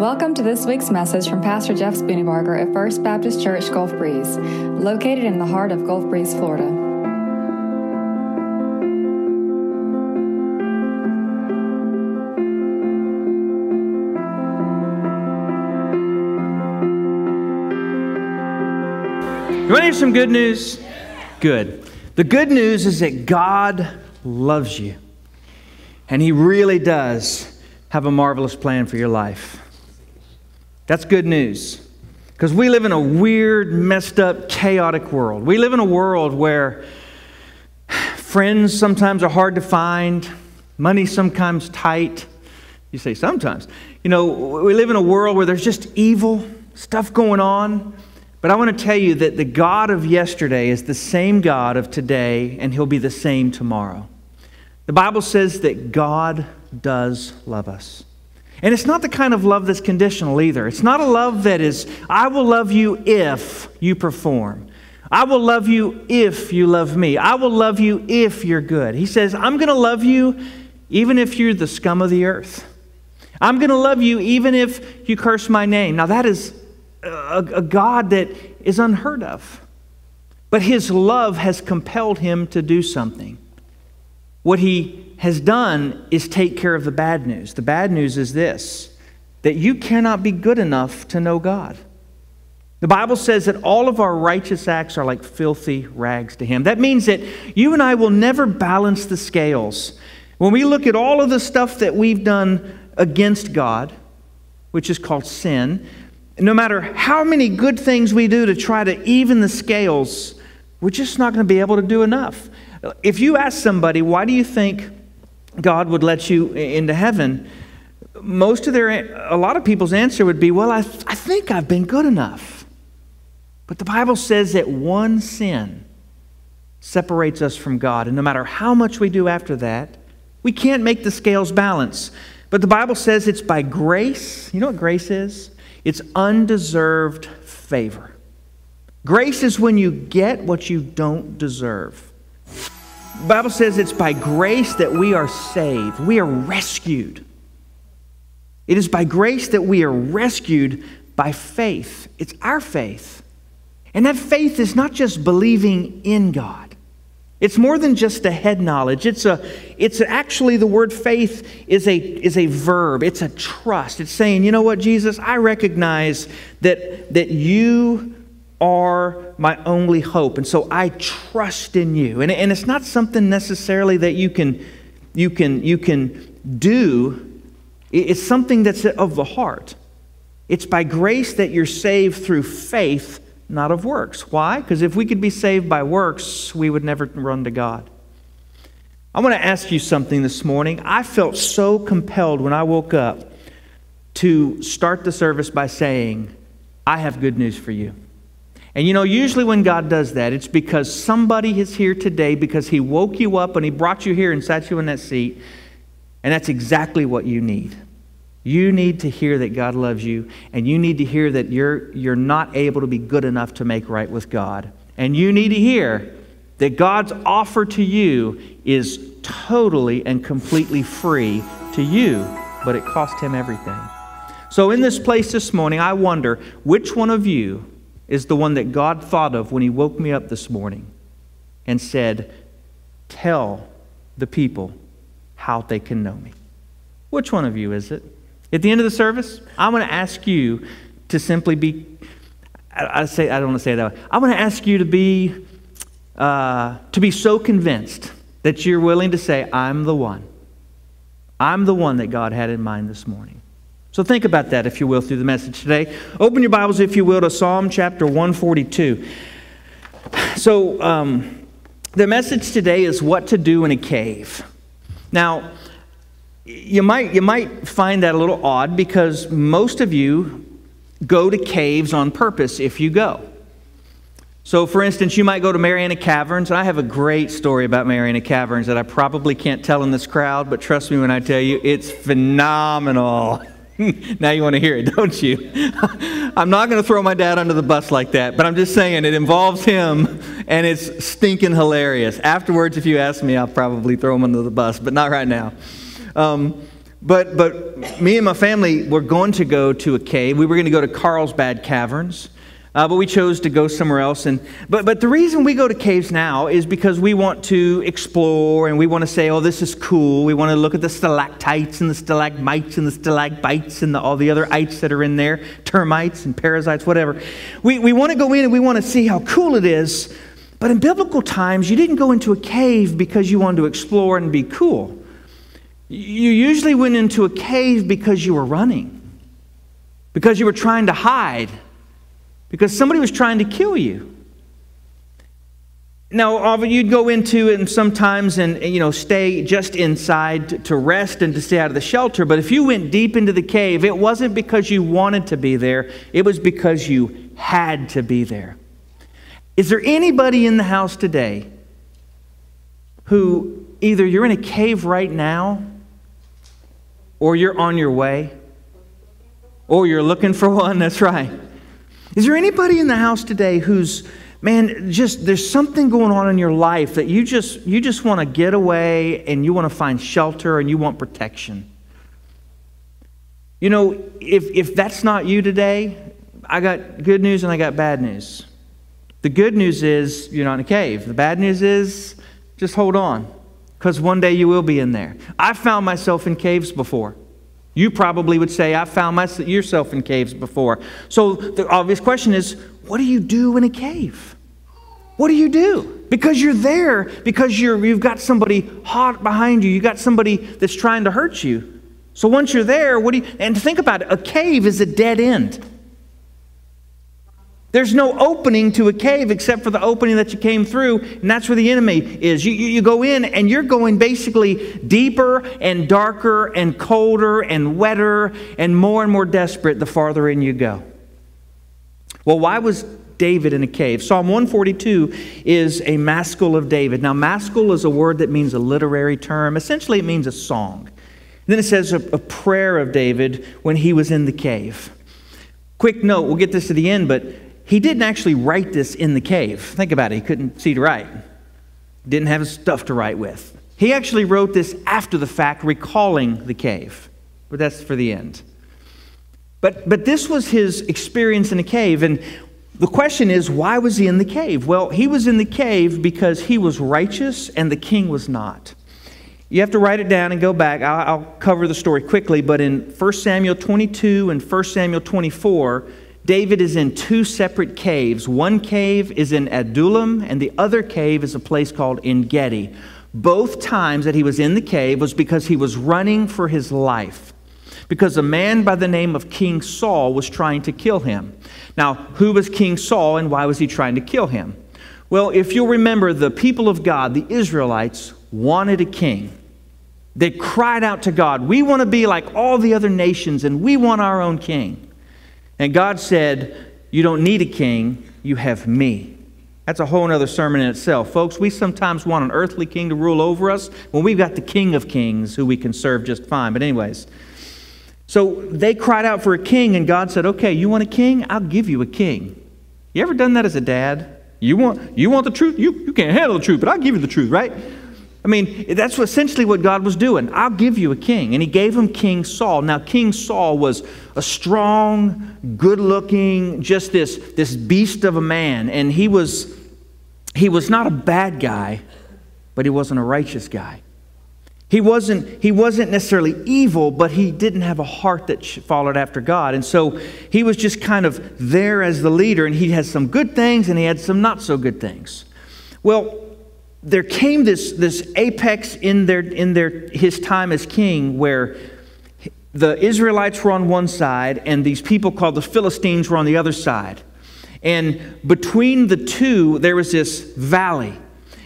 Welcome to this week's message from Pastor Jeff Spooneybarger at First Baptist Church Gulf Breeze, located in the heart of Gulf Breeze, Florida. You want to hear some good news? Good. The good news is that God loves you. And He really does have a marvelous plan for your life. That's good news. Because we live in a weird, messed up, chaotic world. We live in a world where friends sometimes are hard to find, money sometimes tight. You say sometimes. You know, we live in a world where there's just evil stuff going on. But I want to tell you that the God of yesterday is the same God of today, and He'll be the same tomorrow. The Bible says that God does love us. And it's not the kind of love that's conditional either. It's not a love that is, I will love you if you perform. I will love you if you love me. I will love you if you're good. He says, I'm going to love you even if you're the scum of the earth. I'm going to love you even if you curse my name. Now, that is a, a God that is unheard of. But his love has compelled him to do something. What he has done is take care of the bad news. The bad news is this that you cannot be good enough to know God. The Bible says that all of our righteous acts are like filthy rags to Him. That means that you and I will never balance the scales. When we look at all of the stuff that we've done against God, which is called sin, no matter how many good things we do to try to even the scales, we're just not going to be able to do enough. If you ask somebody, why do you think God would let you into heaven? Most of their, a lot of people's answer would be, well, I, th- I think I've been good enough. But the Bible says that one sin separates us from God. And no matter how much we do after that, we can't make the scales balance. But the Bible says it's by grace. You know what grace is? It's undeserved favor. Grace is when you get what you don't deserve. Bible says it's by grace that we are saved. We are rescued. It is by grace that we are rescued by faith. It's our faith. And that faith is not just believing in God. It's more than just a head knowledge. It's, a, it's actually the word faith is a, is a verb. It's a trust. It's saying, you know what, Jesus, I recognize that, that you are my only hope. And so I trust in you. And, and it's not something necessarily that you can, you can, you can do, it's something that's of the heart. It's by grace that you're saved through faith not of works. Why? Because if we could be saved by works, we would never run to God. I want to ask you something this morning. I felt so compelled when I woke up to start the service by saying, I have good news for you. And you know, usually when God does that, it's because somebody is here today because He woke you up and He brought you here and sat you in that seat. And that's exactly what you need. You need to hear that God loves you, and you need to hear that you're, you're not able to be good enough to make right with God. And you need to hear that God's offer to you is totally and completely free to you, but it cost Him everything. So, in this place this morning, I wonder which one of you is the one that God thought of when He woke me up this morning and said, Tell the people how they can know me. Which one of you is it? At the end of the service, I'm going to ask you to simply be, I, say, I don't want to say that way. I'm going to ask you to be, uh, to be so convinced that you're willing to say, I'm the one. I'm the one that God had in mind this morning. So think about that, if you will, through the message today. Open your Bibles, if you will, to Psalm chapter 142. So, um, the message today is what to do in a cave. Now, you might, you might find that a little odd because most of you go to caves on purpose if you go. So, for instance, you might go to Marianna Caverns. I have a great story about Marianna Caverns that I probably can't tell in this crowd, but trust me when I tell you, it's phenomenal. now you want to hear it, don't you? I'm not going to throw my dad under the bus like that, but I'm just saying it involves him and it's stinking hilarious. Afterwards, if you ask me, I'll probably throw him under the bus, but not right now. Um, But, but me and my family were going to go to a cave. We were going to go to Carlsbad Caverns. Uh, but we chose to go somewhere else. And, but, but the reason we go to caves now is because we want to explore and we want to say, oh, this is cool. We want to look at the stalactites and the stalagmites and the stalagmites and the, all the other ites that are in there, termites and parasites, whatever. We, we want to go in and we want to see how cool it is. But in biblical times, you didn't go into a cave because you wanted to explore and be cool. You usually went into a cave because you were running, because you were trying to hide because somebody was trying to kill you. Now, you'd go into it and sometimes and you know stay just inside to rest and to stay out of the shelter. But if you went deep into the cave, it wasn't because you wanted to be there; it was because you had to be there. Is there anybody in the house today who either you're in a cave right now, or you're on your way, or you're looking for one? That's right. Is there anybody in the house today who's, man, just there's something going on in your life that you just you just want to get away and you want to find shelter and you want protection? You know, if if that's not you today, I got good news and I got bad news. The good news is you're not in a cave. The bad news is just hold on because one day you will be in there. I found myself in caves before. You probably would say, I found myself, yourself in caves before. So the obvious question is, what do you do in a cave? What do you do? Because you're there, because you're, you've got somebody hot behind you, you've got somebody that's trying to hurt you. So once you're there, what do you, and think about it, a cave is a dead end. There's no opening to a cave except for the opening that you came through, and that's where the enemy is. You, you, you, go in and you're going basically deeper and darker and colder and wetter and more and more desperate the farther in you go. Well, why was David in a cave? Psalm 142 is a maskil of David. Now, maskil is a word that means a literary term. Essentially, it means a song. And then it says a, a prayer of David when he was in the cave. Quick note, we'll get this to the end, but he didn't actually write this in the cave. Think about it. He couldn't see to write, didn't have stuff to write with. He actually wrote this after the fact, recalling the cave. But that's for the end. But, but this was his experience in a cave. And the question is, why was he in the cave? Well, he was in the cave because he was righteous and the king was not. You have to write it down and go back. I'll, I'll cover the story quickly, but in 1 Samuel 22 and 1 Samuel 24, David is in two separate caves. One cave is in Adullam, and the other cave is a place called En Gedi. Both times that he was in the cave was because he was running for his life, because a man by the name of King Saul was trying to kill him. Now, who was King Saul, and why was he trying to kill him? Well, if you'll remember, the people of God, the Israelites, wanted a king. They cried out to God, We want to be like all the other nations, and we want our own king. And God said, You don't need a king, you have me. That's a whole other sermon in itself. Folks, we sometimes want an earthly king to rule over us when we've got the King of Kings who we can serve just fine. But, anyways, so they cried out for a king, and God said, Okay, you want a king? I'll give you a king. You ever done that as a dad? You want, you want the truth? You, you can't handle the truth, but I'll give you the truth, right? I mean, that's essentially what God was doing. I'll give you a king. And he gave him King Saul. Now, King Saul was a strong, good looking, just this, this beast of a man. And he was, he was not a bad guy, but he wasn't a righteous guy. He wasn't, he wasn't necessarily evil, but he didn't have a heart that followed after God. And so he was just kind of there as the leader, and he had some good things and he had some not so good things. Well, there came this, this apex in, their, in their, his time as king where the Israelites were on one side and these people called the Philistines were on the other side. And between the two, there was this valley.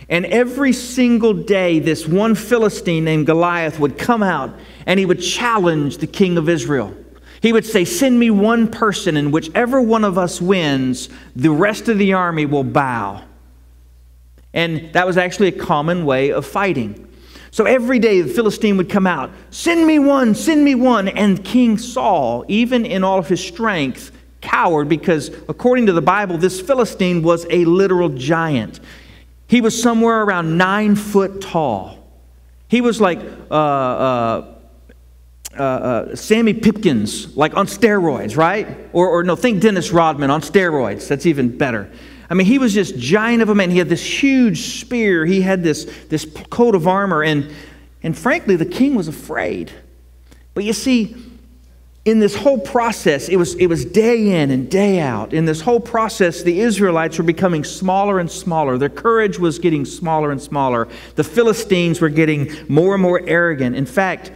And every single day, this one Philistine named Goliath would come out and he would challenge the king of Israel. He would say, Send me one person, and whichever one of us wins, the rest of the army will bow. And that was actually a common way of fighting. So every day the Philistine would come out, send me one, send me one. And King Saul, even in all of his strength, cowered because, according to the Bible, this Philistine was a literal giant. He was somewhere around nine foot tall. He was like, uh, uh, uh, uh, Sammy Pipkins, like on steroids, right? Or, or no, think Dennis Rodman on steroids. That's even better. I mean, he was just giant of a man. He had this huge spear. He had this, this coat of armor. And, and frankly, the king was afraid. But you see, in this whole process, it was, it was day in and day out. In this whole process, the Israelites were becoming smaller and smaller. Their courage was getting smaller and smaller. The Philistines were getting more and more arrogant. In fact,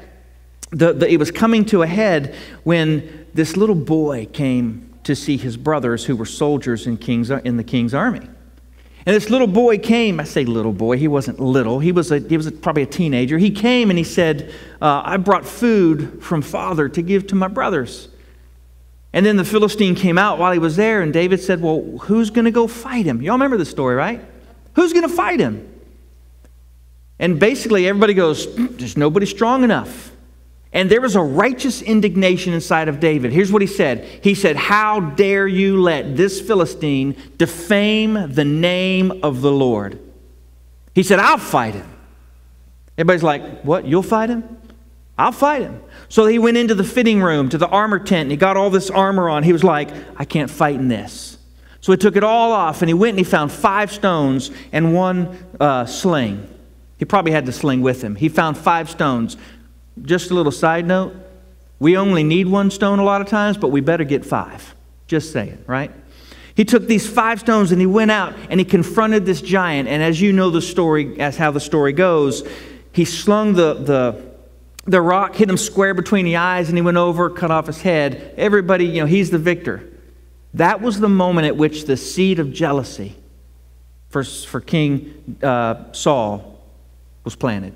the, the, it was coming to a head when this little boy came to see his brothers who were soldiers in, king's, in the king's army. And this little boy came. I say little boy, he wasn't little. He was, a, he was a, probably a teenager. He came and he said, uh, I brought food from father to give to my brothers. And then the Philistine came out while he was there, and David said, Well, who's going to go fight him? Y'all remember the story, right? Who's going to fight him? And basically, everybody goes, There's nobody strong enough. And there was a righteous indignation inside of David. Here's what he said He said, How dare you let this Philistine defame the name of the Lord? He said, I'll fight him. Everybody's like, What? You'll fight him? I'll fight him. So he went into the fitting room, to the armor tent, and he got all this armor on. He was like, I can't fight in this. So he took it all off, and he went and he found five stones and one uh, sling. He probably had the sling with him. He found five stones. Just a little side note we only need one stone a lot of times, but we better get five. Just saying, right? He took these five stones and he went out and he confronted this giant. And as you know the story, as how the story goes, he slung the, the, the rock, hit him square between the eyes, and he went over, cut off his head. Everybody, you know, he's the victor. That was the moment at which the seed of jealousy for, for King uh, Saul was planted.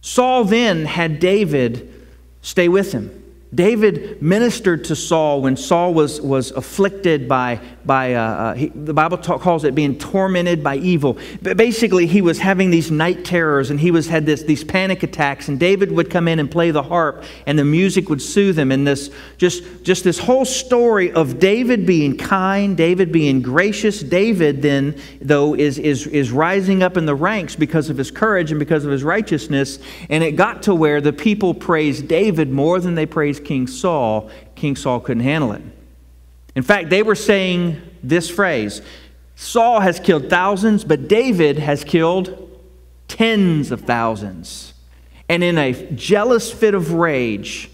Saul then had David stay with him. David ministered to Saul when Saul was, was afflicted by, by uh, uh, he, the Bible talk, calls it being tormented by evil. But basically, he was having these night terrors and he was had this, these panic attacks. And David would come in and play the harp and the music would soothe him. And this, just, just this whole story of David being kind, David being gracious. David, then, though, is, is, is rising up in the ranks because of his courage and because of his righteousness. And it got to where the people praised David more than they praised King Saul, King Saul couldn't handle it. In fact, they were saying this phrase Saul has killed thousands, but David has killed tens of thousands. And in a jealous fit of rage,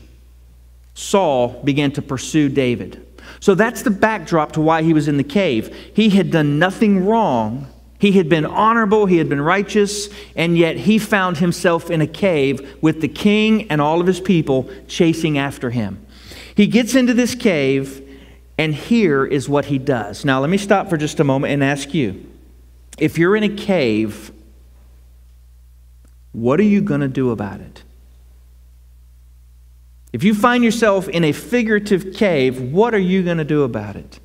Saul began to pursue David. So that's the backdrop to why he was in the cave. He had done nothing wrong, he had been honorable, he had been righteous, and yet he found himself in a cave with the king and all of his people chasing after him. He gets into this cave, and here is what he does. Now, let me stop for just a moment and ask you if you're in a cave, what are you going to do about it? If you find yourself in a figurative cave, what are you going to do about it?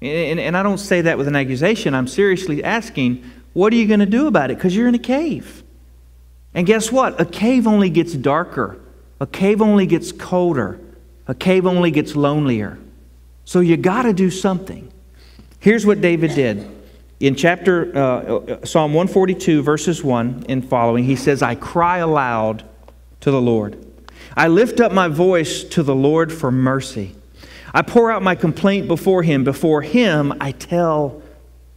And, and I don't say that with an accusation. I'm seriously asking, what are you going to do about it? Because you're in a cave. And guess what? A cave only gets darker, a cave only gets colder, a cave only gets lonelier. So you got to do something. Here's what David did. In chapter uh, uh Psalm 142, verses 1 and following, he says, I cry aloud to the Lord. I lift up my voice to the Lord for mercy. I pour out my complaint before him. Before him, I tell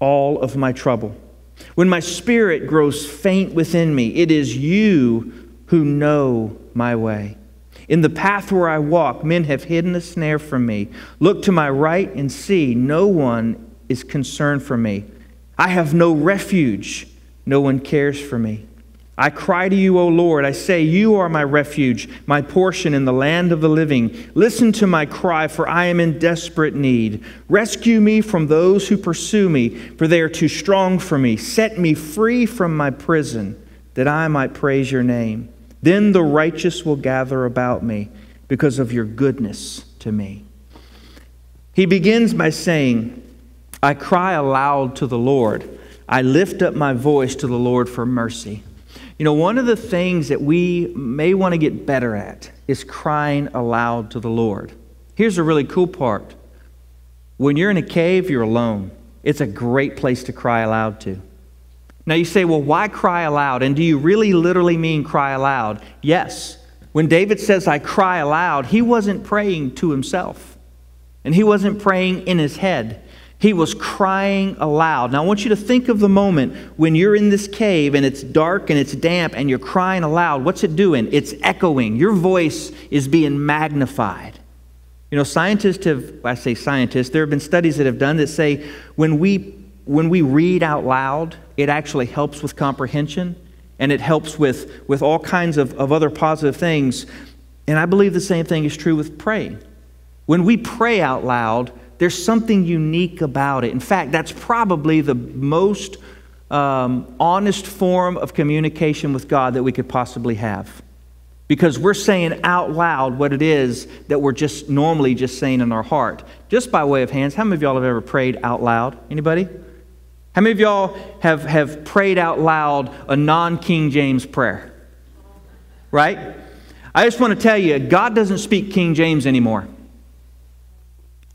all of my trouble. When my spirit grows faint within me, it is you who know my way. In the path where I walk, men have hidden a snare from me. Look to my right and see, no one is concerned for me. I have no refuge, no one cares for me. I cry to you, O Lord. I say, You are my refuge, my portion in the land of the living. Listen to my cry, for I am in desperate need. Rescue me from those who pursue me, for they are too strong for me. Set me free from my prison, that I might praise your name. Then the righteous will gather about me because of your goodness to me. He begins by saying, I cry aloud to the Lord. I lift up my voice to the Lord for mercy. You know, one of the things that we may want to get better at is crying aloud to the Lord. Here's a really cool part when you're in a cave, you're alone. It's a great place to cry aloud to. Now you say, well, why cry aloud? And do you really literally mean cry aloud? Yes. When David says, I cry aloud, he wasn't praying to himself. And he wasn't praying in his head. He was crying aloud. Now, I want you to think of the moment when you're in this cave and it's dark and it's damp and you're crying aloud. What's it doing? It's echoing. Your voice is being magnified. You know, scientists have, I say scientists, there have been studies that have done that say when we, when we read out loud, it actually helps with comprehension and it helps with, with all kinds of, of other positive things. And I believe the same thing is true with praying. When we pray out loud, there's something unique about it. In fact, that's probably the most um, honest form of communication with God that we could possibly have. Because we're saying out loud what it is that we're just normally just saying in our heart. Just by way of hands, how many of y'all have ever prayed out loud? Anybody? How many of y'all have, have prayed out loud a non King James prayer? Right? I just want to tell you, God doesn't speak King James anymore.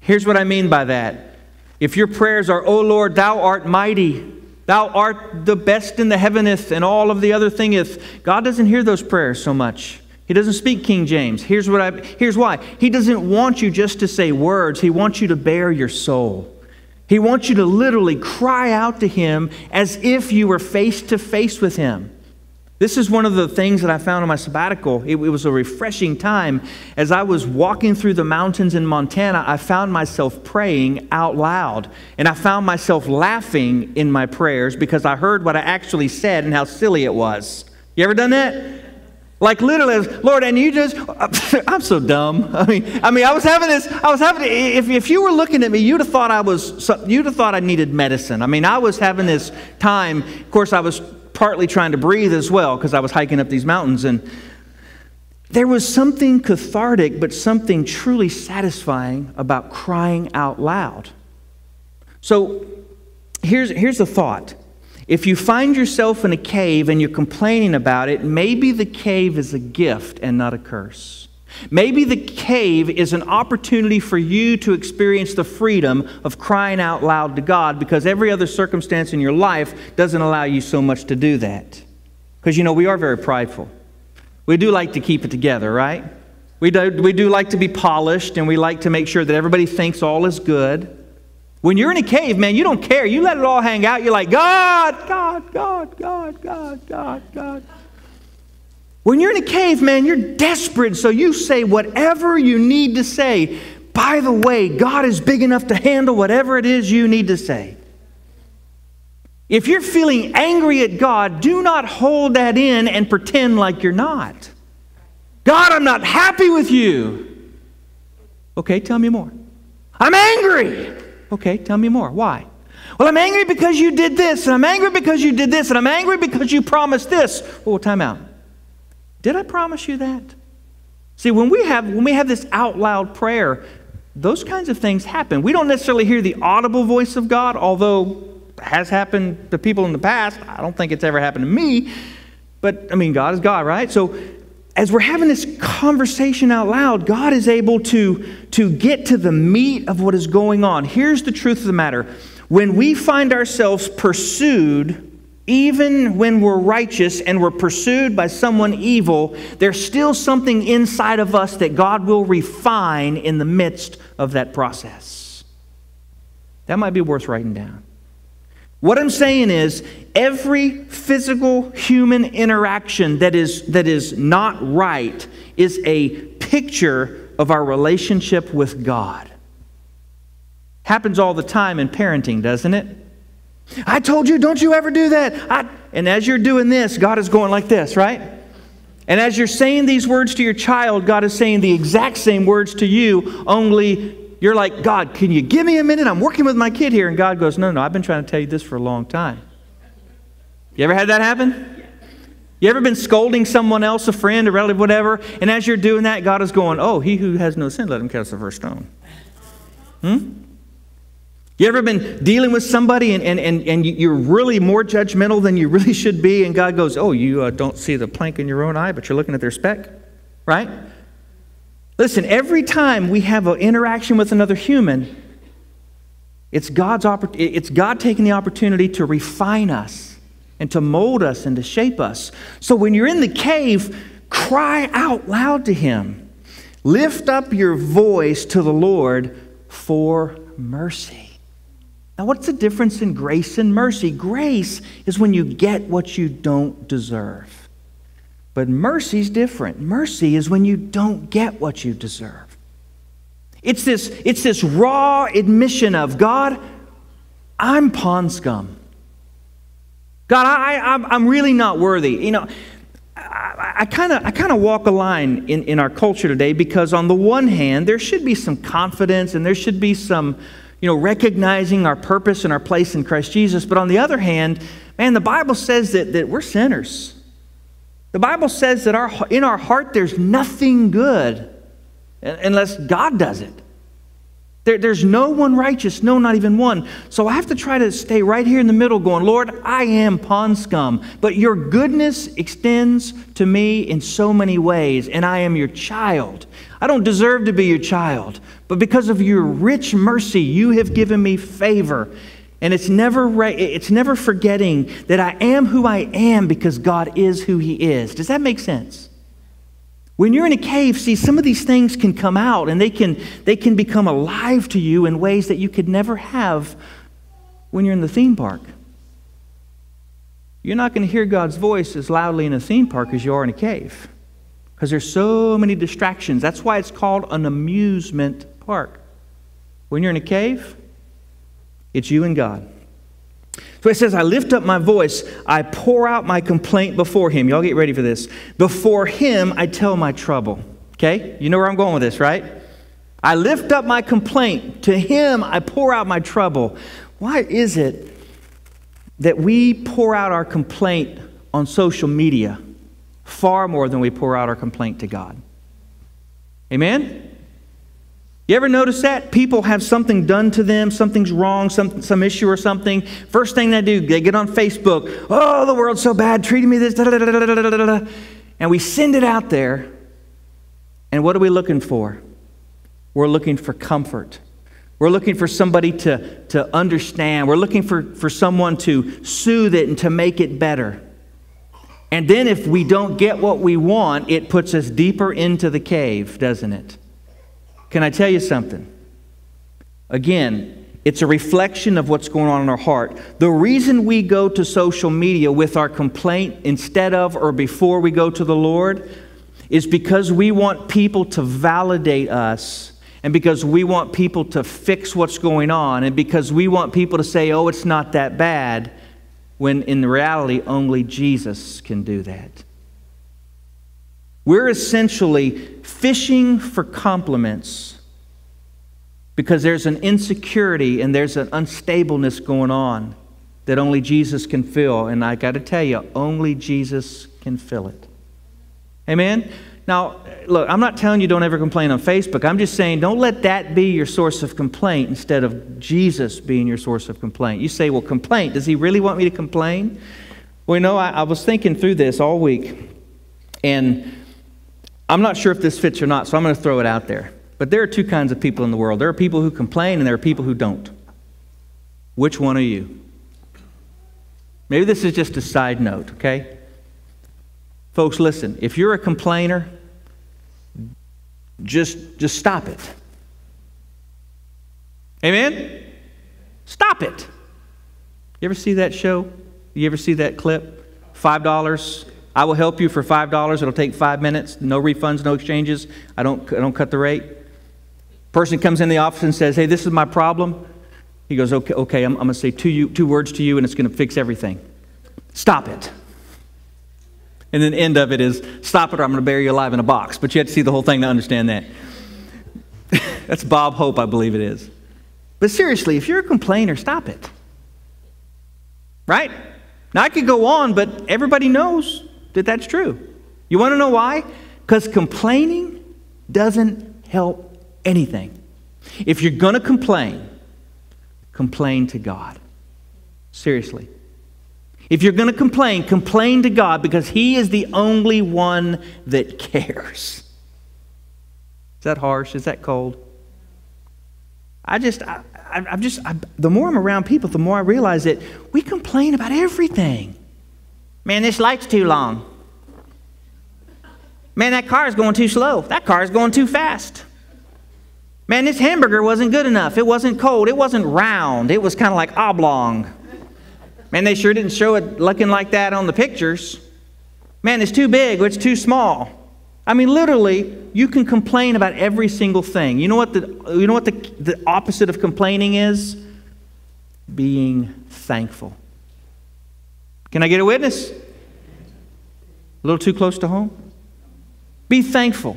Here's what I mean by that. If your prayers are, O Lord, thou art mighty, thou art the best in the heaveneth, and all of the other thingeth, God doesn't hear those prayers so much. He doesn't speak King James. Here's, what I, here's why. He doesn't want you just to say words, He wants you to bear your soul. He wants you to literally cry out to Him as if you were face to face with Him. This is one of the things that I found in my sabbatical. It, it, was a refreshing time. As I was walking through the mountains in Montana, I found myself praying out loud. And I found myself laughing in my prayers because I heard what I actually said and how silly it was. You ever done that? Like literally, Lord, and you just, I'm so dumb. I mean, I mean, I was having this, I was having, if, if you were looking at me, you'd have thought I was, you'd have thought I needed medicine. I mean, I was having this time. Of course, I was partly trying to breathe as well because I was hiking up these mountains. And there was something cathartic, but something truly satisfying about crying out loud. So here's, here's the thought if you find yourself in a cave and you're complaining about it, maybe the cave is a gift and not a curse. Maybe the cave is an opportunity for you to experience the freedom of crying out loud to God because every other circumstance in your life doesn't allow you so much to do that. Because, you know, we are very prideful. We do like to keep it together, right? We do, we do like to be polished and we like to make sure that everybody thinks all is good. When you're in a cave, man, you don't care. You let it all hang out. You're like, God, God, God, God, God, God, God. When you're in a cave, man, you're desperate, so you say whatever you need to say. By the way, God is big enough to handle whatever it is you need to say. If you're feeling angry at God, do not hold that in and pretend like you're not. God, I'm not happy with you. Okay, tell me more. I'm angry. Okay, tell me more. Why? Well, I'm angry because you did this, and I'm angry because you did this, and I'm angry because you promised this. Oh, time out. Did I promise you that? See, when we have when we have this out loud prayer, those kinds of things happen. We don't necessarily hear the audible voice of God, although has happened to people in the past. I don't think it's ever happened to me. But I mean, God is God, right? So as we're having this conversation out loud, God is able to, to get to the meat of what is going on. Here's the truth of the matter when we find ourselves pursued, even when we're righteous and we're pursued by someone evil, there's still something inside of us that God will refine in the midst of that process. That might be worth writing down. What I'm saying is, every physical human interaction that is, that is not right is a picture of our relationship with God. Happens all the time in parenting, doesn't it? I told you, don't you ever do that. I, and as you're doing this, God is going like this, right? And as you're saying these words to your child, God is saying the exact same words to you, only you're like, God, can you give me a minute? I'm working with my kid here. And God goes, No, no, I've been trying to tell you this for a long time. You ever had that happen? You ever been scolding someone else, a friend, a relative, whatever, and as you're doing that, God is going, Oh, he who has no sin, let him cast the first stone. Hmm? You ever been dealing with somebody and, and, and, and you're really more judgmental than you really should be, and God goes, Oh, you uh, don't see the plank in your own eye, but you're looking at their speck? Right? Listen, every time we have an interaction with another human, it's, God's it's God taking the opportunity to refine us and to mold us and to shape us. So when you're in the cave, cry out loud to him. Lift up your voice to the Lord for mercy. Now, what's the difference in grace and mercy? Grace is when you get what you don't deserve. But mercy's different. Mercy is when you don't get what you deserve. It's this, it's this raw admission of God, I'm pond scum. God, I, I, I'm really not worthy. You know, I kind of I kind of walk a line in, in our culture today because on the one hand there should be some confidence and there should be some you know recognizing our purpose and our place in Christ Jesus but on the other hand man the Bible says that, that we're sinners the Bible says that our, in our heart there's nothing good unless God does it there, there's no one righteous, no, not even one. So I have to try to stay right here in the middle, going, Lord, I am pond scum, but your goodness extends to me in so many ways, and I am your child. I don't deserve to be your child, but because of your rich mercy, you have given me favor. And it's never, it's never forgetting that I am who I am because God is who He is. Does that make sense? When you're in a cave, see, some of these things can come out and they can, they can become alive to you in ways that you could never have when you're in the theme park. You're not going to hear God's voice as loudly in a theme park as you are in a cave because there's so many distractions. That's why it's called an amusement park. When you're in a cave, it's you and God. So it says, I lift up my voice, I pour out my complaint before him. Y'all get ready for this. Before him, I tell my trouble. Okay? You know where I'm going with this, right? I lift up my complaint. To him, I pour out my trouble. Why is it that we pour out our complaint on social media far more than we pour out our complaint to God? Amen? You ever notice that? People have something done to them, something's wrong, some, some issue or something. First thing they do, they get on Facebook. Oh, the world's so bad, treating me this, da, da, da, and we send it out there. And what are we looking for? We're looking for comfort. We're looking for somebody to, to understand. We're looking for, for someone to soothe it and to make it better. And then if we don't get what we want, it puts us deeper into the cave, doesn't it? Can I tell you something? Again, it's a reflection of what's going on in our heart. The reason we go to social media with our complaint instead of or before we go to the Lord is because we want people to validate us and because we want people to fix what's going on and because we want people to say, oh, it's not that bad, when in reality, only Jesus can do that. We're essentially fishing for compliments because there's an insecurity and there's an unstableness going on that only Jesus can fill. And I got to tell you, only Jesus can fill it. Amen? Now, look, I'm not telling you don't ever complain on Facebook. I'm just saying don't let that be your source of complaint instead of Jesus being your source of complaint. You say, well, complaint, does he really want me to complain? Well, you know, I, I was thinking through this all week, and I'm not sure if this fits or not, so I'm going to throw it out there. But there are two kinds of people in the world there are people who complain, and there are people who don't. Which one are you? Maybe this is just a side note, okay? Folks, listen, if you're a complainer, just, just stop it. Amen? Stop it. You ever see that show? You ever see that clip? $5 I will help you for $5. It'll take five minutes. No refunds, no exchanges. I don't, I don't cut the rate. Person comes in the office and says, Hey, this is my problem. He goes, Okay, okay I'm, I'm going to say two, two words to you and it's going to fix everything. Stop it. And then the end of it is, Stop it or I'm going to bury you alive in a box. But you have to see the whole thing to understand that. That's Bob Hope, I believe it is. But seriously, if you're a complainer, stop it. Right? Now, I could go on, but everybody knows that that's true. You want to know why? Because complaining doesn't help anything. If you're going to complain, complain to God. Seriously. If you're going to complain, complain to God because He is the only one that cares. Is that harsh? Is that cold? I just, I, I, am just, I, the more I'm around people, the more I realize that we complain about everything. Man, this light's too long. Man, that car is going too slow. That car is going too fast. Man, this hamburger wasn't good enough. It wasn't cold. It wasn't round. It was kind of like oblong. Man, they sure didn't show it looking like that on the pictures. Man, it's too big or it's too small. I mean, literally, you can complain about every single thing. You know what the, you know what the, the opposite of complaining is? Being thankful. Can I get a witness? A little too close to home? Be thankful.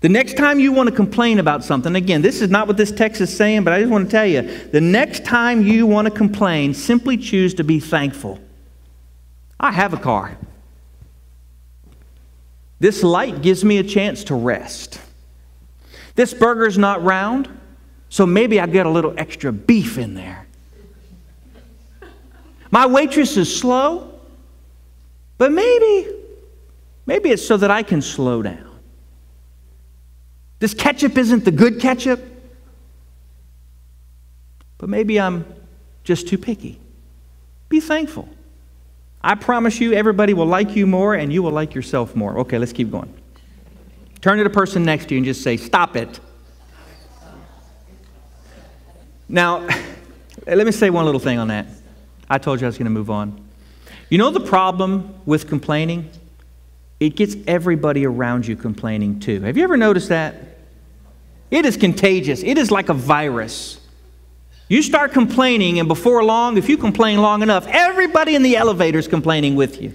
The next time you want to complain about something, again, this is not what this text is saying, but I just want to tell you the next time you want to complain, simply choose to be thankful. I have a car. This light gives me a chance to rest. This burger's not round, so maybe I get a little extra beef in there. My waitress is slow, but maybe, maybe it's so that I can slow down. This ketchup isn't the good ketchup, but maybe I'm just too picky. Be thankful. I promise you, everybody will like you more and you will like yourself more. Okay, let's keep going. Turn to the person next to you and just say, Stop it. Now, let me say one little thing on that. I told you I was going to move on. You know the problem with complaining? It gets everybody around you complaining too. Have you ever noticed that? It is contagious, it is like a virus. You start complaining, and before long, if you complain long enough, everybody in the elevator is complaining with you.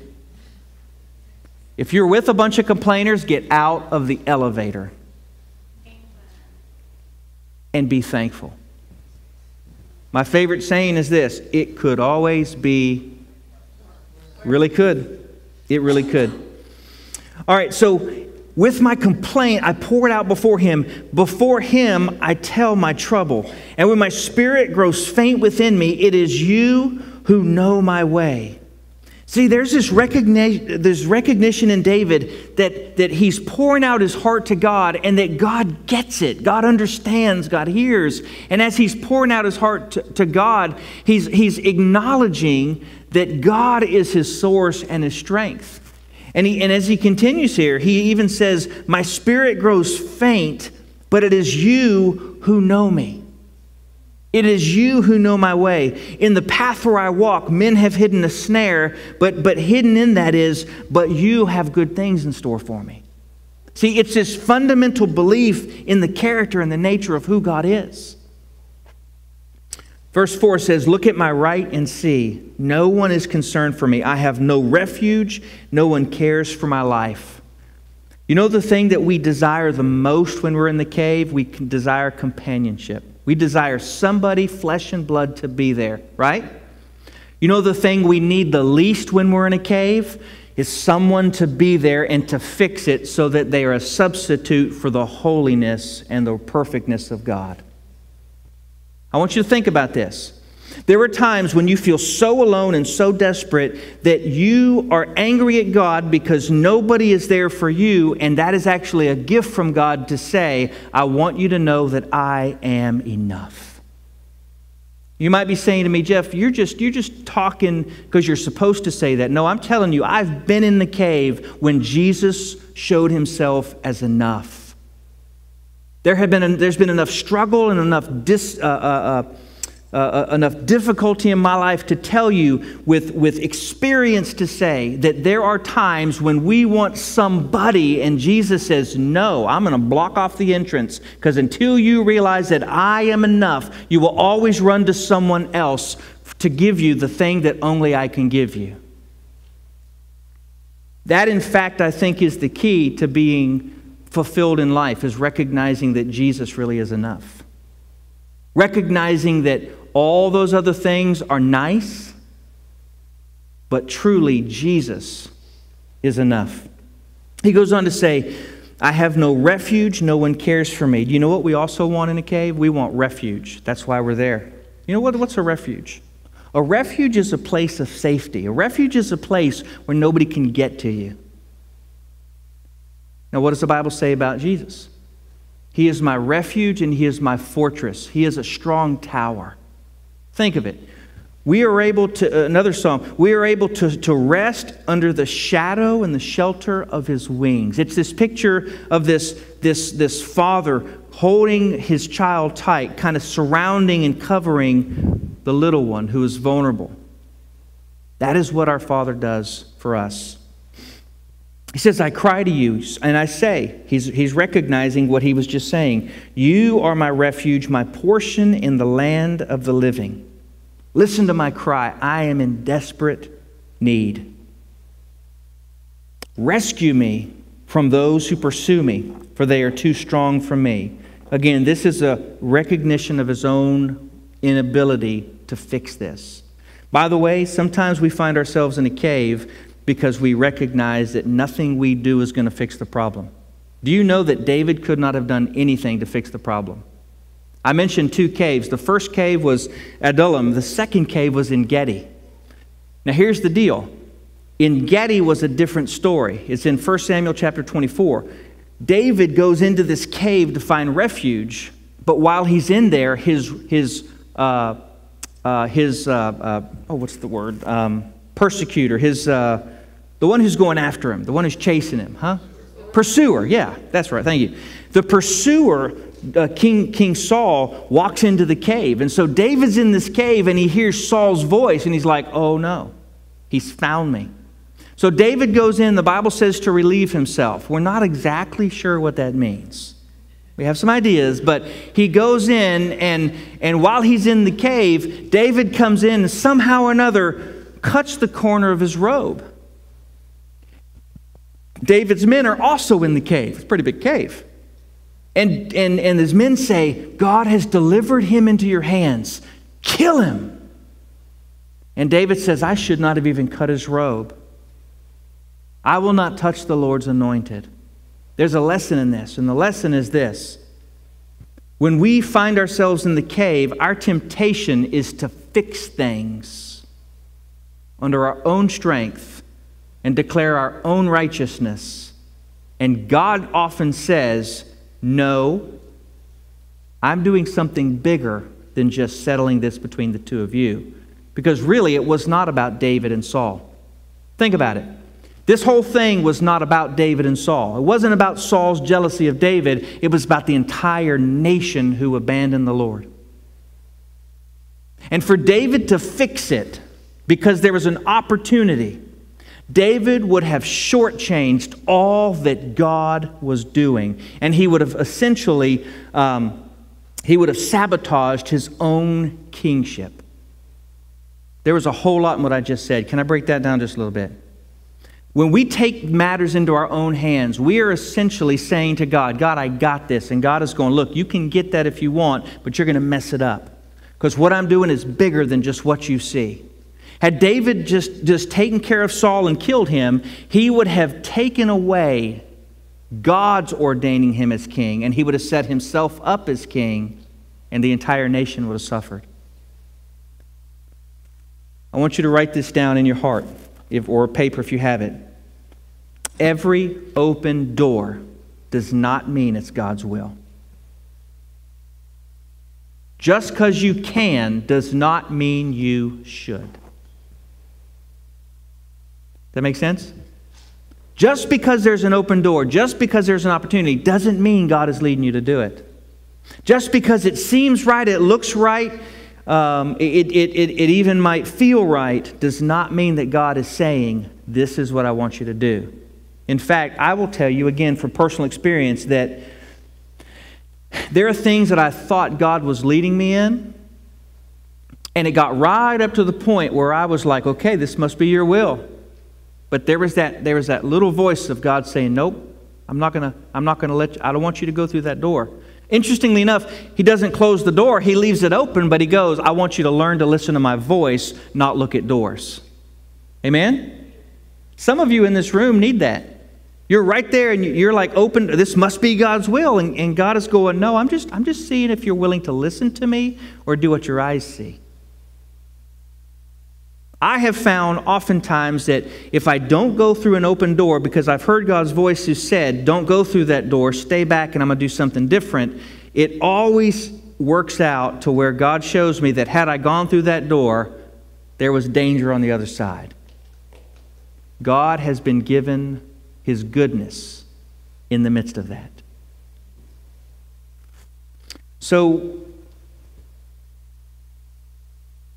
If you're with a bunch of complainers, get out of the elevator and be thankful. My favorite saying is this it could always be, really could. It really could. All right, so with my complaint, I pour it out before him. Before him, I tell my trouble. And when my spirit grows faint within me, it is you who know my way. See, there's this recognition, this recognition in David that, that he's pouring out his heart to God and that God gets it. God understands, God hears. And as he's pouring out his heart to, to God, he's, he's acknowledging that God is his source and his strength. And, he, and as he continues here, he even says, My spirit grows faint, but it is you who know me. It is you who know my way. In the path where I walk, men have hidden a snare, but, but hidden in that is, but you have good things in store for me. See, it's this fundamental belief in the character and the nature of who God is. Verse 4 says, Look at my right and see. No one is concerned for me. I have no refuge. No one cares for my life. You know the thing that we desire the most when we're in the cave? We desire companionship. We desire somebody, flesh and blood, to be there, right? You know the thing we need the least when we're in a cave? Is someone to be there and to fix it so that they are a substitute for the holiness and the perfectness of God. I want you to think about this. There are times when you feel so alone and so desperate that you are angry at God because nobody is there for you, and that is actually a gift from God to say, I want you to know that I am enough. You might be saying to me, Jeff, you're just, you're just talking because you're supposed to say that. No, I'm telling you, I've been in the cave when Jesus showed himself as enough. There have been, there's been enough struggle and enough, dis, uh, uh, uh, uh, enough difficulty in my life to tell you with, with experience to say that there are times when we want somebody and Jesus says, No, I'm going to block off the entrance because until you realize that I am enough, you will always run to someone else to give you the thing that only I can give you. That, in fact, I think is the key to being fulfilled in life is recognizing that Jesus really is enough. Recognizing that all those other things are nice, but truly Jesus is enough. He goes on to say, I have no refuge, no one cares for me. Do you know what we also want in a cave? We want refuge. That's why we're there. You know what, what's a refuge? A refuge is a place of safety. A refuge is a place where nobody can get to you. Now, what does the Bible say about Jesus? He is my refuge and He is my fortress. He is a strong tower. Think of it. We are able to, uh, another psalm, we are able to, to rest under the shadow and the shelter of his wings. It's this picture of this, this, this father holding his child tight, kind of surrounding and covering the little one who is vulnerable. That is what our Father does for us. He says, I cry to you, and I say, he's, he's recognizing what he was just saying. You are my refuge, my portion in the land of the living. Listen to my cry. I am in desperate need. Rescue me from those who pursue me, for they are too strong for me. Again, this is a recognition of his own inability to fix this. By the way, sometimes we find ourselves in a cave because we recognize that nothing we do is going to fix the problem. Do you know that David could not have done anything to fix the problem? I mentioned two caves. The first cave was Adullam, the second cave was En Gedi. Now, here's the deal En Gedi was a different story. It's in 1 Samuel chapter 24. David goes into this cave to find refuge, but while he's in there, his, his uh, uh, his, uh, uh, oh, what's the word? Um, persecutor, his, uh, the one who's going after him, the one who's chasing him, huh? Pursuer, yeah, that's right, thank you. The pursuer, uh, King, King Saul, walks into the cave. And so David's in this cave and he hears Saul's voice and he's like, oh no, he's found me. So David goes in, the Bible says to relieve himself. We're not exactly sure what that means. We have some ideas, but he goes in, and, and while he's in the cave, David comes in and somehow or another cuts the corner of his robe. David's men are also in the cave. It's a pretty big cave. And, and, and his men say, God has delivered him into your hands. Kill him. And David says, I should not have even cut his robe. I will not touch the Lord's anointed. There's a lesson in this, and the lesson is this. When we find ourselves in the cave, our temptation is to fix things under our own strength and declare our own righteousness. And God often says, No, I'm doing something bigger than just settling this between the two of you. Because really, it was not about David and Saul. Think about it. This whole thing was not about David and Saul. It wasn't about Saul's jealousy of David, it was about the entire nation who abandoned the Lord. And for David to fix it, because there was an opportunity, David would have shortchanged all that God was doing, and he would have essentially um, he would have sabotaged his own kingship. There was a whole lot in what I just said. Can I break that down just a little bit? When we take matters into our own hands, we are essentially saying to God, God, I got this. And God is going, Look, you can get that if you want, but you're going to mess it up. Because what I'm doing is bigger than just what you see. Had David just, just taken care of Saul and killed him, he would have taken away God's ordaining him as king, and he would have set himself up as king, and the entire nation would have suffered. I want you to write this down in your heart, if, or paper if you have it. Every open door does not mean it's God's will. Just because you can does not mean you should. That make sense? Just because there's an open door, just because there's an opportunity, doesn't mean God is leading you to do it. Just because it seems right, it looks right, um, it, it, it, it even might feel right, does not mean that God is saying, This is what I want you to do. In fact, I will tell you again from personal experience that there are things that I thought God was leading me in, and it got right up to the point where I was like, okay, this must be your will. But there was that, there was that little voice of God saying, nope, I'm not going to I'm not going to let you, I don't want you to go through that door. Interestingly enough, he doesn't close the door, he leaves it open, but he goes, I want you to learn to listen to my voice, not look at doors. Amen? Some of you in this room need that. You're right there and you're like open, this must be God's will. And, and God is going, no, I'm just, I'm just seeing if you're willing to listen to me or do what your eyes see. I have found oftentimes that if I don't go through an open door because I've heard God's voice who said, don't go through that door, stay back and I'm going to do something different, it always works out to where God shows me that had I gone through that door, there was danger on the other side. God has been given his goodness in the midst of that. So,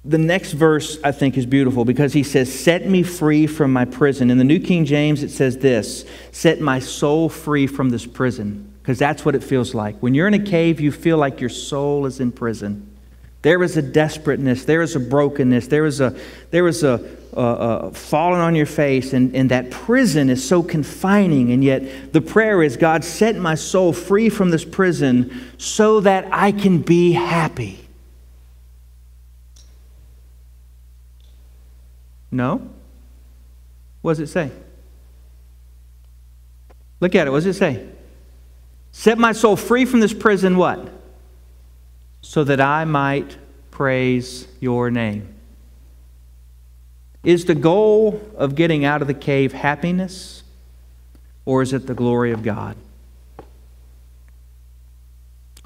the next verse I think is beautiful because he says, Set me free from my prison. In the New King James, it says this Set my soul free from this prison. Because that's what it feels like. When you're in a cave, you feel like your soul is in prison. There is a desperateness, there is a brokenness, there is a, there is a, a, a falling on your face, and, and that prison is so confining. And yet, the prayer is God, set my soul free from this prison so that I can be happy. No? What does it say? Look at it. What does it say? Set my soul free from this prison, what? So that I might praise your name. Is the goal of getting out of the cave happiness, or is it the glory of God?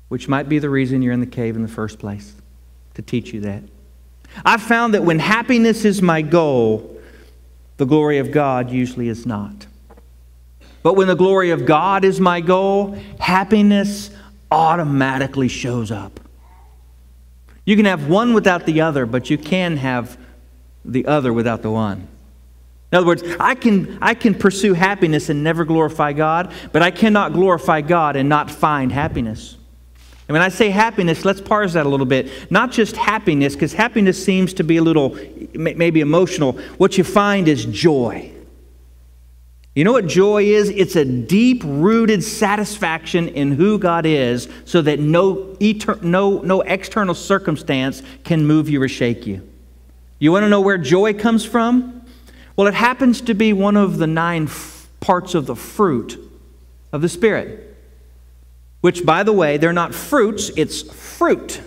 Which might be the reason you're in the cave in the first place, to teach you that. I've found that when happiness is my goal, the glory of God usually is not. But when the glory of God is my goal, happiness automatically shows up. You can have one without the other, but you can have the other without the one. In other words, I can, I can pursue happiness and never glorify God, but I cannot glorify God and not find happiness. And when I say happiness, let's parse that a little bit. Not just happiness, because happiness seems to be a little maybe emotional. What you find is joy. You know what joy is? It's a deep rooted satisfaction in who God is so that no, etern- no, no external circumstance can move you or shake you. You want to know where joy comes from? Well, it happens to be one of the nine f- parts of the fruit of the Spirit, which, by the way, they're not fruits, it's fruit,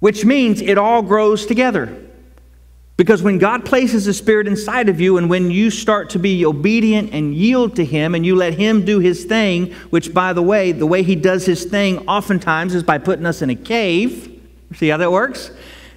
which means it all grows together. Because when God places the Spirit inside of you, and when you start to be obedient and yield to Him, and you let Him do His thing, which, by the way, the way He does His thing oftentimes is by putting us in a cave. See how that works?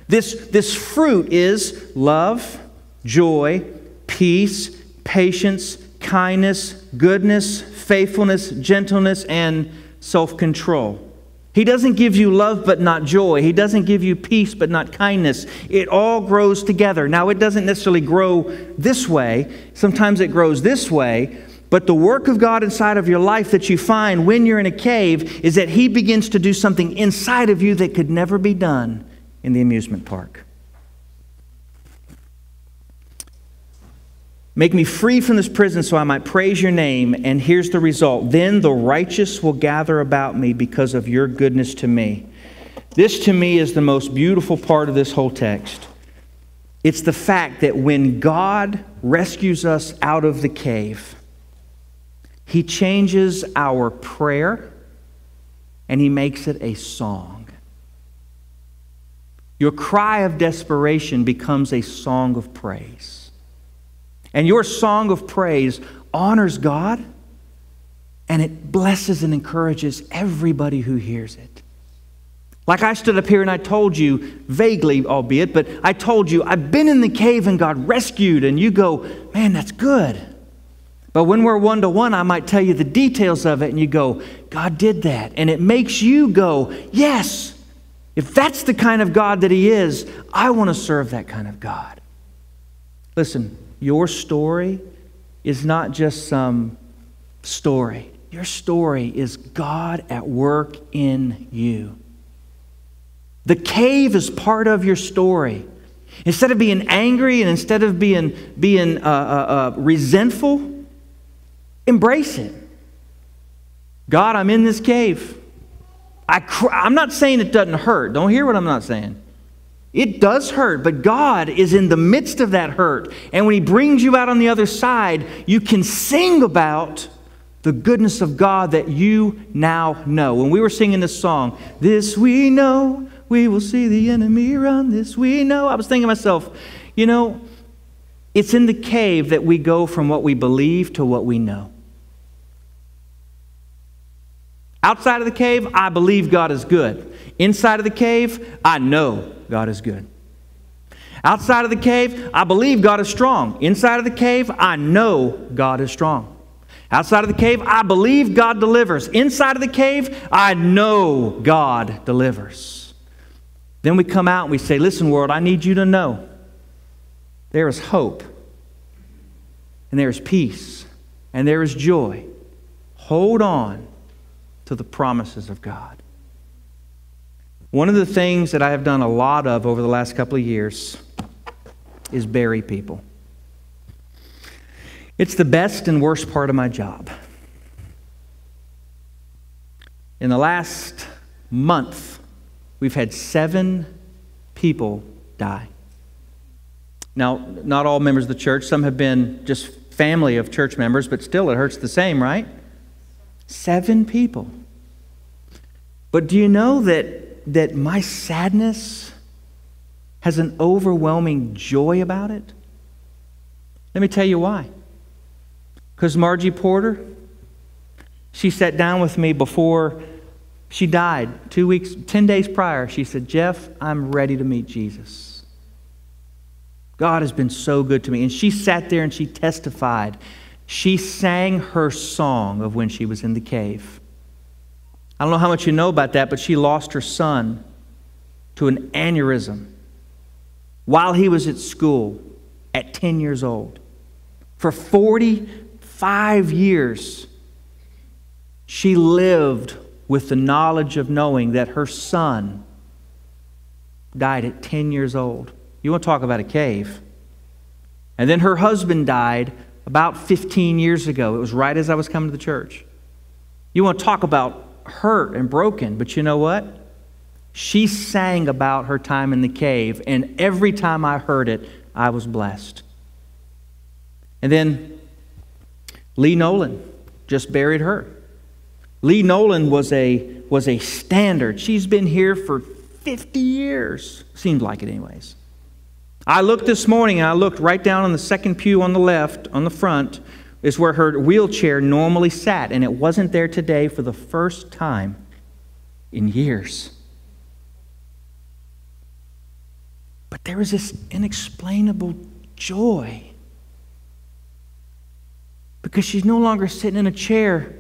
This, this fruit is love, joy, peace, patience, kindness, goodness, faithfulness, gentleness, and self control. He doesn't give you love but not joy. He doesn't give you peace but not kindness. It all grows together. Now, it doesn't necessarily grow this way, sometimes it grows this way. But the work of God inside of your life that you find when you're in a cave is that He begins to do something inside of you that could never be done in the amusement park. Make me free from this prison so I might praise your name. And here's the result then the righteous will gather about me because of your goodness to me. This to me is the most beautiful part of this whole text. It's the fact that when God rescues us out of the cave, He changes our prayer and He makes it a song. Your cry of desperation becomes a song of praise. And your song of praise honors God and it blesses and encourages everybody who hears it. Like I stood up here and I told you, vaguely albeit, but I told you, I've been in the cave and God rescued, and you go, man, that's good. But when we're one to one, I might tell you the details of it, and you go, God did that. And it makes you go, yes, if that's the kind of God that He is, I want to serve that kind of God. Listen, your story is not just some story. Your story is God at work in you. The cave is part of your story. Instead of being angry and instead of being, being uh, uh, uh, resentful, embrace it. God, I'm in this cave. I I'm not saying it doesn't hurt. Don't hear what I'm not saying. It does hurt, but God is in the midst of that hurt. And when He brings you out on the other side, you can sing about the goodness of God that you now know. When we were singing this song, This we know, we will see the enemy run, this we know, I was thinking to myself, you know, it's in the cave that we go from what we believe to what we know. Outside of the cave, I believe God is good. Inside of the cave, I know God is good. Outside of the cave, I believe God is strong. Inside of the cave, I know God is strong. Outside of the cave, I believe God delivers. Inside of the cave, I know God delivers. Then we come out and we say, Listen, world, I need you to know there is hope, and there is peace, and there is joy. Hold on to the promises of God. One of the things that I have done a lot of over the last couple of years is bury people. It's the best and worst part of my job. In the last month, we've had seven people die. Now, not all members of the church, some have been just family of church members, but still it hurts the same, right? Seven people. But do you know that, that my sadness has an overwhelming joy about it? Let me tell you why. Because Margie Porter, she sat down with me before she died, two weeks, 10 days prior. She said, Jeff, I'm ready to meet Jesus. God has been so good to me. And she sat there and she testified. She sang her song of when she was in the cave. I don't know how much you know about that, but she lost her son to an aneurysm while he was at school at 10 years old. For 45 years, she lived with the knowledge of knowing that her son died at 10 years old. You want to talk about a cave. And then her husband died about 15 years ago. It was right as I was coming to the church. You want to talk about hurt and broken, but you know what? She sang about her time in the cave, and every time I heard it, I was blessed. And then Lee Nolan just buried her. Lee Nolan was a, was a standard. She's been here for 50 years. Seems like it, anyways. I looked this morning and I looked right down on the second pew on the left, on the front, is where her wheelchair normally sat, and it wasn't there today for the first time in years. But there is this inexplainable joy because she's no longer sitting in a chair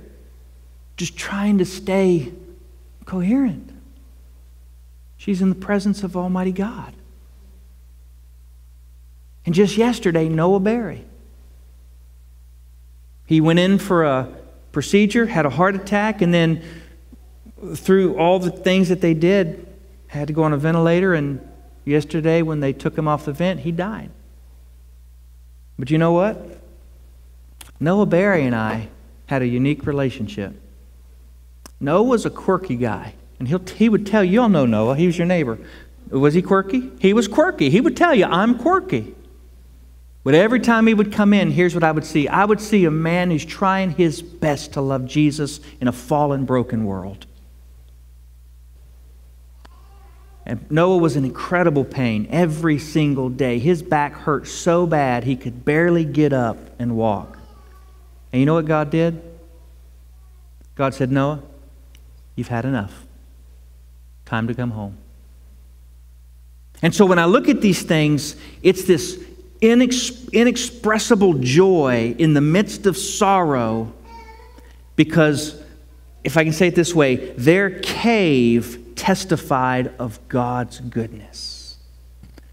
just trying to stay coherent. She's in the presence of Almighty God. And just yesterday, Noah Berry. He went in for a procedure, had a heart attack, and then through all the things that they did, had to go on a ventilator. And yesterday, when they took him off the vent, he died. But you know what? Noah Barry and I had a unique relationship. Noah was a quirky guy, and he'll, he would tell you, you all know Noah, he was your neighbor. Was he quirky? He was quirky. He would tell you, I'm quirky. But every time he would come in, here's what I would see I would see a man who's trying his best to love Jesus in a fallen, broken world. And Noah was in incredible pain every single day. His back hurt so bad he could barely get up and walk. And you know what God did? God said, Noah, you've had enough. Time to come home. And so when I look at these things, it's this inex- inexpressible joy in the midst of sorrow because, if I can say it this way, their cave testified of God's goodness,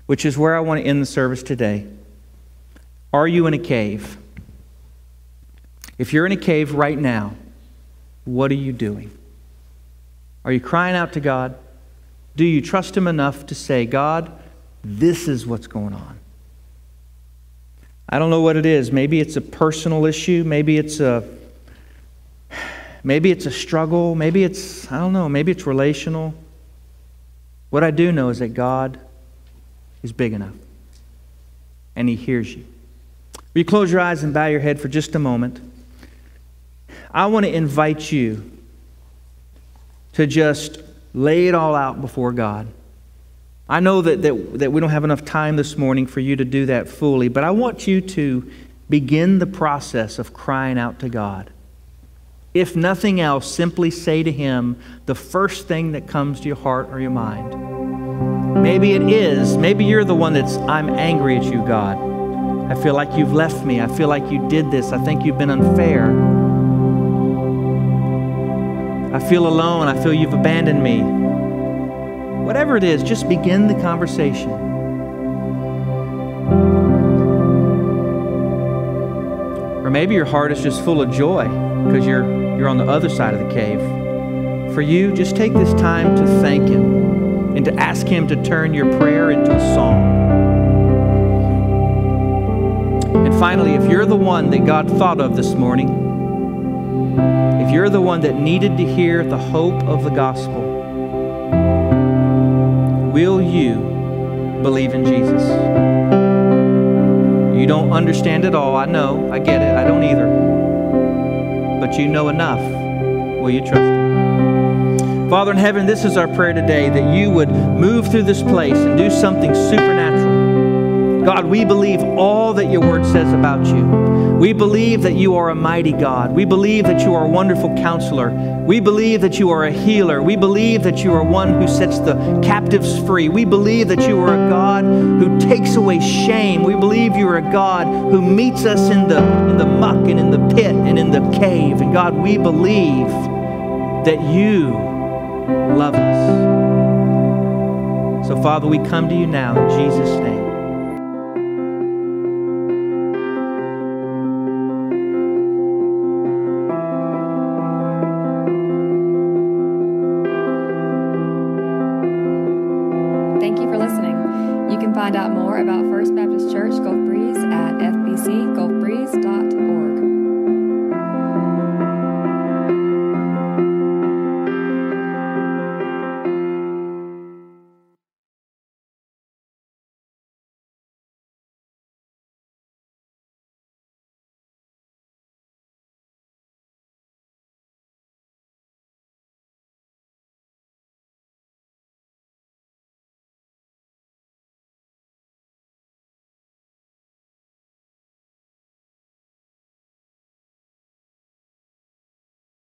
which is where I want to end the service today. Are you in a cave? If you're in a cave right now, what are you doing? Are you crying out to God? Do you trust Him enough to say, God, this is what's going on? I don't know what it is. Maybe it's a personal issue. Maybe it's a maybe it's a struggle. Maybe it's I don't know. Maybe it's relational. What I do know is that God is big enough and He hears you. Will you close your eyes and bow your head for just a moment? I want to invite you to just lay it all out before God. I know that, that, that we don't have enough time this morning for you to do that fully, but I want you to begin the process of crying out to God. If nothing else, simply say to Him the first thing that comes to your heart or your mind Maybe it is. Maybe you're the one that's, I'm angry at you, God. I feel like you've left me. I feel like you did this. I think you've been unfair. I feel alone. I feel you've abandoned me. Whatever it is, just begin the conversation. Or maybe your heart is just full of joy because you're, you're on the other side of the cave. For you, just take this time to thank Him and to ask Him to turn your prayer into a song. And finally, if you're the one that God thought of this morning, if you're the one that needed to hear the hope of the gospel, will you believe in Jesus? You don't understand it all. I know. I get it. I don't either. But you know enough. Will you trust Him? Father in heaven, this is our prayer today that you would move through this place and do something supernatural. God, we believe all that your word says about you. We believe that you are a mighty God. We believe that you are a wonderful counselor. We believe that you are a healer. We believe that you are one who sets the captives free. We believe that you are a God who takes away shame. We believe you are a God who meets us in the, in the muck and in the pit and in the cave. And God, we believe that you love us. So, Father, we come to you now in Jesus' name.